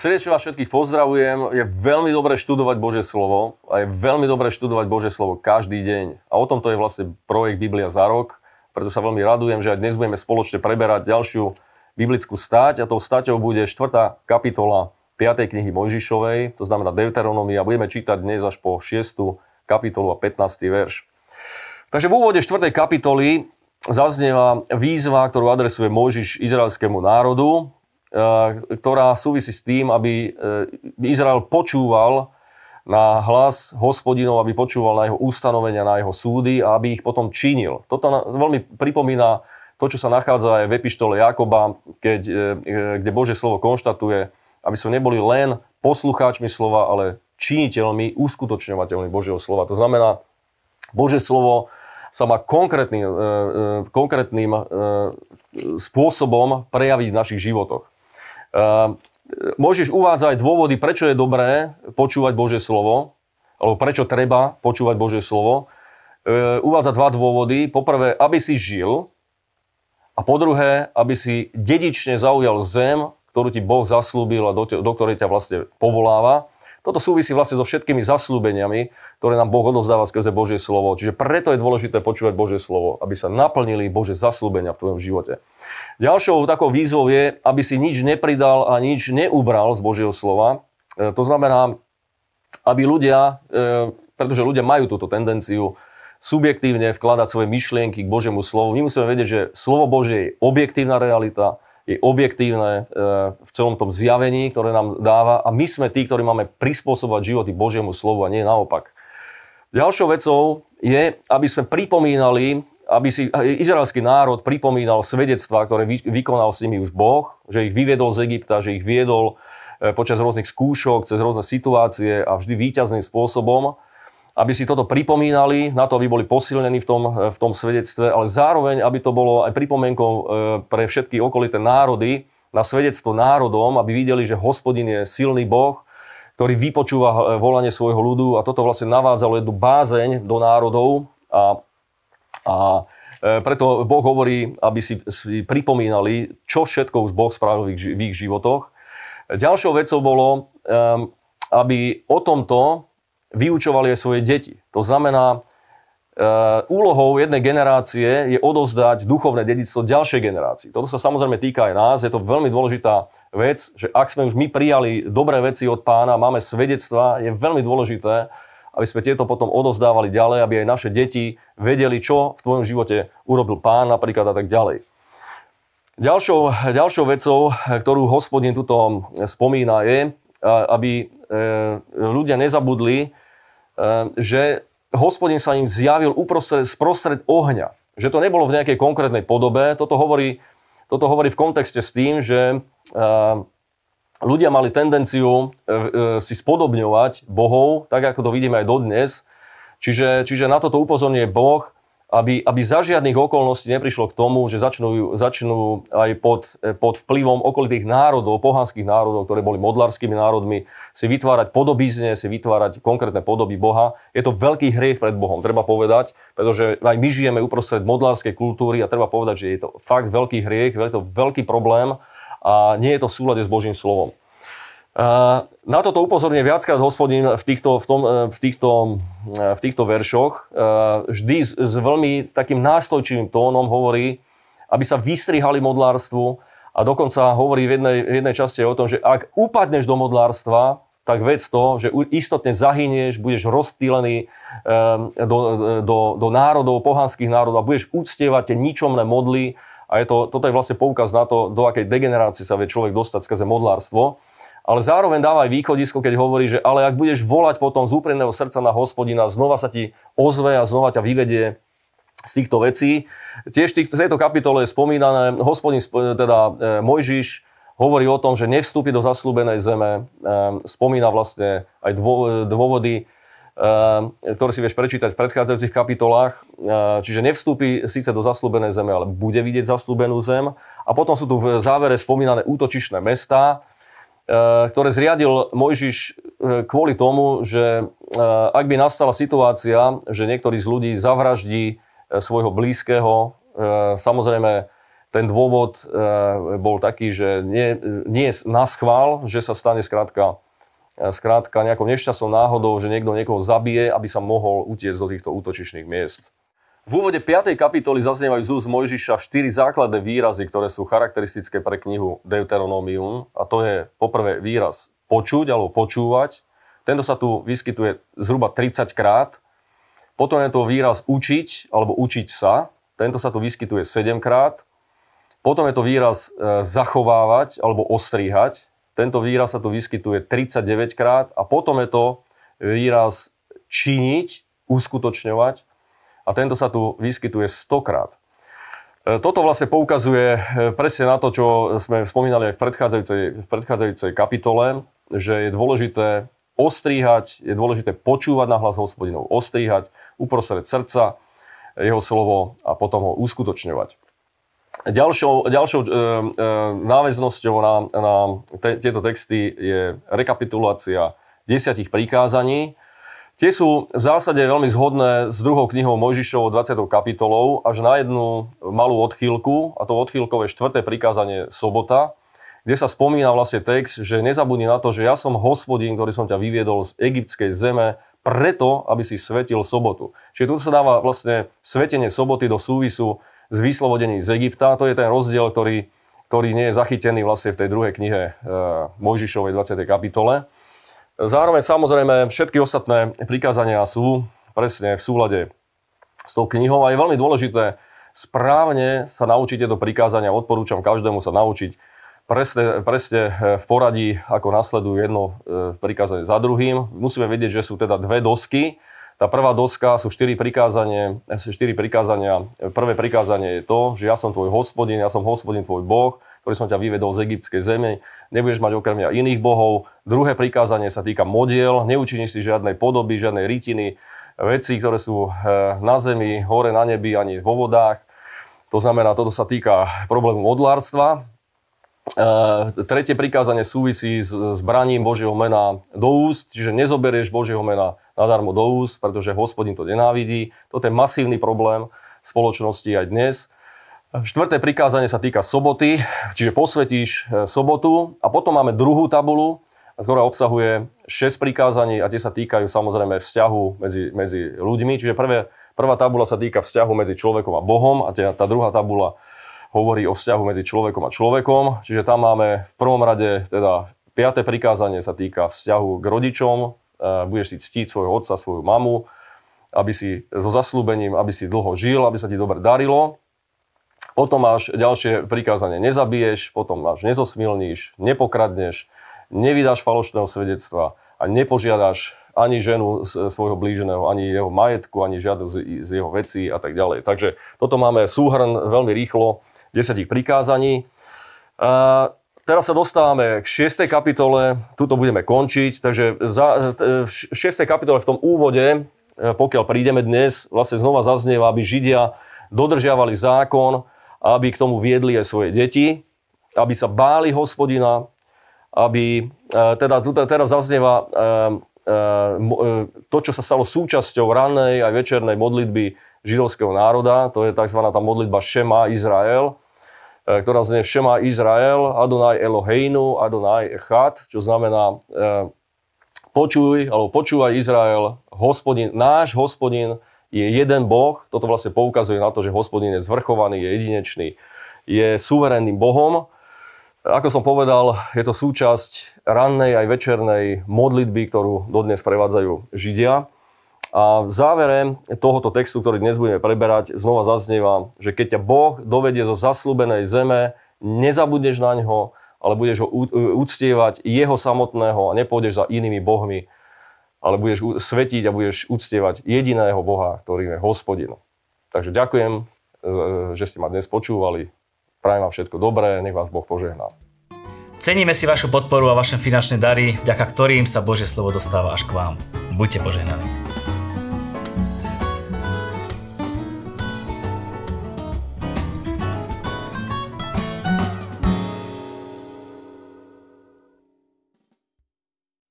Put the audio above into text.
Srdečne vás všetkých pozdravujem. Je veľmi dobré študovať Božie slovo a je veľmi dobré študovať Božie slovo každý deň. A o tomto je vlastne projekt Biblia za rok. Preto sa veľmi radujem, že aj dnes budeme spoločne preberať ďalšiu biblickú stať a tou staťou bude 4. kapitola 5. knihy Mojžišovej, to znamená a budeme čítať dnes až po 6. kapitolu a 15. verš. Takže v úvode 4. kapitoly zaznieva výzva, ktorú adresuje Mojžiš izraelskému národu ktorá súvisí s tým, aby eh, Izrael počúval na hlas hospodinov, aby počúval na jeho ustanovenia, na jeho súdy a aby ich potom činil. Toto veľmi pripomína to, čo sa nachádza aj v epištole Jakoba, keď, eh, kde Božie slovo konštatuje, aby sme neboli len poslucháčmi slova, ale činiteľmi, uskutočňovateľmi Božieho slova. To znamená, Božie slovo sa má konkrétnym, konkrétnym spôsobom prejaviť v našich životoch. Ehm, môžeš uvádzať dôvody, prečo je dobré počúvať Božie slovo, alebo prečo treba počúvať Božie slovo. Ehm, uvádza dva dôvody. Poprvé, aby si žil a po druhé, aby si dedične zaujal zem, ktorú ti Boh zaslúbil a do, do ktorej ťa vlastne povoláva. Toto súvisí vlastne so všetkými zaslúbeniami, ktoré nám Boh odozdáva skrze Božie slovo. Čiže preto je dôležité počúvať Božie slovo, aby sa naplnili Božie zaslúbenia v tvojom živote. Ďalšou takou výzvou je, aby si nič nepridal a nič neubral z Božieho slova. E, to znamená, aby ľudia, e, pretože ľudia majú túto tendenciu subjektívne vkladať svoje myšlienky k Božiemu slovu. My musíme vedieť, že slovo Božie je objektívna realita, je objektívne e, v celom tom zjavení, ktoré nám dáva a my sme tí, ktorí máme prispôsobovať životy Božiemu slovu a nie naopak. Ďalšou vecou je, aby sme pripomínali, aby si izraelský národ pripomínal svedectvá, ktoré vykonal s nimi už Boh, že ich vyviedol z Egypta, že ich viedol e, počas rôznych skúšok, cez rôzne situácie a vždy výťazným spôsobom aby si toto pripomínali, na to, aby boli posilnení v tom, v tom svedectve, ale zároveň, aby to bolo aj pripomienkou e, pre všetky okolité národy, na svedectvo národom, aby videli, že hospodin je silný Boh, ktorý vypočúva e, volanie svojho ľudu a toto vlastne navádzalo jednu bázeň do národov a, a preto Boh hovorí, aby si, si pripomínali, čo všetko už Boh spravil v ich, v ich životoch. Ďalšou vecou bolo, aby o tomto vyučovali aj svoje deti. To znamená, e, úlohou jednej generácie je odozdať duchovné dedictvo ďalšej generácii. Toto sa samozrejme týka aj nás, je to veľmi dôležitá vec, že ak sme už my prijali dobré veci od pána, máme svedectva, je veľmi dôležité, aby sme tieto potom odozdávali ďalej, aby aj naše deti vedeli, čo v tvojom živote urobil pán napríklad a tak ďalej. Ďalšou, ďalšou vecou, ktorú hospodin tuto spomína, je, aby e, ľudia nezabudli, Ehm, že hospodin sa im zjavil uprostred, sprostred ohňa. Že to nebolo v nejakej konkrétnej podobe. Toto hovorí, toto hovorí v kontexte s tým, že ehm, ľudia mali tendenciu e, e, si spodobňovať bohov, tak ako to vidíme aj dodnes. Čiže, čiže na toto upozorňuje Boh aby, aby za žiadnych okolností neprišlo k tomu, že začnú, začnú aj pod, pod vplyvom okolitých národov, pohanských národov, ktoré boli modlárskymi národmi, si vytvárať podobizne, si vytvárať konkrétne podoby Boha. Je to veľký hriech pred Bohom, treba povedať, pretože aj my žijeme uprostred modlárskej kultúry a treba povedať, že je to fakt veľký hriech, je to veľký problém a nie je to v súlade s Božím slovom. Na toto upozorňuje viackrát hospodin v týchto, v, tom, v, týchto, v týchto veršoch. Vždy s, s veľmi takým nástojčivým tónom hovorí, aby sa vystrihali modlárstvu a dokonca hovorí v jednej, v jednej časti o tom, že ak upadneš do modlárstva, tak vec to, že istotne zahynieš, budeš rozptýlený do, do, do národov, pohanských národov a budeš uctievať tie ničomné modly. A je to, toto je vlastne poukaz na to, do akej degenerácie sa vie človek dostať skrze modlárstvo ale zároveň dáva aj východisko, keď hovorí, že ale ak budeš volať potom z úprimného srdca na hospodina, znova sa ti ozve a znova ťa vyvedie z týchto vecí. Tiež v tejto kapitole je spomínané, hospodin, teda e, Mojžiš, hovorí o tom, že nevstúpi do zaslúbenej zeme. E, spomína vlastne aj dôvody, e, ktoré si vieš prečítať v predchádzajúcich kapitolách. Čiže nevstúpi síce do zaslúbenej zeme, ale bude vidieť zaslúbenú zem. A potom sú tu v závere spomínané útočišné mestá, Eh, ktoré zriadil Mojžiš eh, kvôli tomu, že eh, ak by nastala situácia, že niektorý z ľudí zavraždí svojho blízkeho, samozrejme ten dôvod bol taký, že nie, nie na schvál, že sa stane skrátka, skrátka nejakou nešťastnou náhodou, že niekto niekoho zabije, aby sa mohol utiecť do týchto útočišných miest. V úvode 5. kapitoly zaznievajú z úst Mojžiša štyri základné výrazy, ktoré sú charakteristické pre knihu Deuteronomium. A to je poprvé výraz počuť alebo počúvať. Tento sa tu vyskytuje zhruba 30 krát. Potom je to výraz učiť alebo učiť sa. Tento sa tu vyskytuje 7 krát. Potom je to výraz e, zachovávať alebo ostrihať. Tento výraz sa tu vyskytuje 39 krát. A potom je to výraz činiť, uskutočňovať a tento sa tu vyskytuje stokrát. E, toto vlastne poukazuje e, presne na to, čo sme spomínali aj v predchádzajúcej, v predchádzajúcej kapitole, že je dôležité ostríhať, je dôležité počúvať na hlas hospodinov, ostríhať uprostred srdca jeho slovo a potom ho uskutočňovať. Ďalšou, ďalšou e, e, náväznosťou na, na te, tieto texty je rekapitulácia desiatich prikázaní, Tie sú v zásade veľmi zhodné s druhou knihou Mojžišovou 20. kapitolou až na jednu malú odchýlku, a to odchýlkové štvrté prikázanie sobota, kde sa spomína vlastne text, že nezabudni na to, že ja som hospodín, ktorý som ťa vyviedol z egyptskej zeme, preto, aby si svetil sobotu. Čiže tu sa dáva vlastne svetenie soboty do súvisu s vyslobodením z Egypta. To je ten rozdiel, ktorý, ktorý nie je zachytený vlastne v tej druhej knihe e, Mojžišovej 20. kapitole. Zároveň samozrejme všetky ostatné prikázania sú presne v súlade s tou knihou a je veľmi dôležité správne sa naučiť tieto prikázania. Odporúčam každému sa naučiť presne, presne v poradí, ako nasledujú jedno e, prikázanie za druhým. Musíme vedieť, že sú teda dve dosky. Tá prvá doska sú štyri prikázania. Štyri prikázania. Prvé prikázanie je to, že ja som tvoj hospodin, ja som hospodin tvoj Boh, ktorý som ťa vyvedol z egyptskej zeme nebudeš mať okrem mňa iných bohov. Druhé prikázanie sa týka modiel, neučiníš si žiadnej podoby, žiadnej rytiny, veci, ktoré sú eh, na zemi, hore na nebi, ani vo vodách. To znamená, toto sa týka problému modlárstva. E, tretie prikázanie súvisí s, s braním Božieho mena do úst, čiže nezoberieš Božieho mena nadarmo do úst, pretože hospodin to nenávidí. Toto je masívny problém spoločnosti aj dnes. Štvrté prikázanie sa týka soboty, čiže posvetíš e, sobotu a potom máme druhú tabulu, ktorá obsahuje 6 prikázaní a tie sa týkajú samozrejme vzťahu medzi, medzi ľuďmi. Čiže prvé, prvá tabula sa týka vzťahu medzi človekom a Bohom a tá, tá druhá tabula hovorí o vzťahu medzi človekom a človekom. Čiže tam máme v prvom rade teda piaté prikázanie sa týka vzťahu k rodičom. E, budeš si ctiť svojho otca, svoju mamu, aby si so zaslúbením, aby si dlho žil, aby sa ti dobre darilo. Potom máš ďalšie prikázanie, nezabiješ, potom máš nezosmilníš, nepokradneš, nevydáš falošného svedectva a nepožiadaš ani ženu z svojho blíženého, ani jeho majetku, ani žiadnu z, jeho vecí a tak ďalej. Takže toto máme súhrn veľmi rýchlo desetich prikázaní. A teraz sa dostávame k 6. kapitole, tuto budeme končiť, takže za, v 6. kapitole v tom úvode, e, pokiaľ prídeme dnes, vlastne znova zaznieva, aby Židia dodržiavali zákon, aby k tomu viedli aj svoje deti, aby sa báli hospodina, aby, e, teda teraz zaznieva e, e, to, čo sa stalo súčasťou rannej aj večernej modlitby židovského národa, to je tzv. tá modlitba Shema Izrael, ktorá znie Shema Izrael, Adonai Eloheinu, Adonai Echad, čo znamená počuj, alebo počúvaj Izrael, hospodin, náš hospodin je jeden Boh, toto vlastne poukazuje na to, že hospodin je zvrchovaný, je jedinečný, je suverénnym Bohom. Ako som povedal, je to súčasť rannej aj večernej modlitby, ktorú dodnes prevádzajú Židia. A v závere tohoto textu, ktorý dnes budeme preberať, znova zaznieva, že keď ťa Boh dovedie zo zaslúbenej zeme, nezabudneš na ňo, ale budeš ho uctievať jeho samotného a nepôjdeš za inými bohmi, ale budeš svetiť a budeš uctievať jediného Boha, ktorý je hospodin. Takže ďakujem, e, že ste ma dnes počúvali. Prajem vám všetko dobré, nech vás Boh požehná. Ceníme si vašu podporu a vaše finančné dary, vďaka ktorým sa Božie slovo dostáva až k vám. Buďte požehnaní.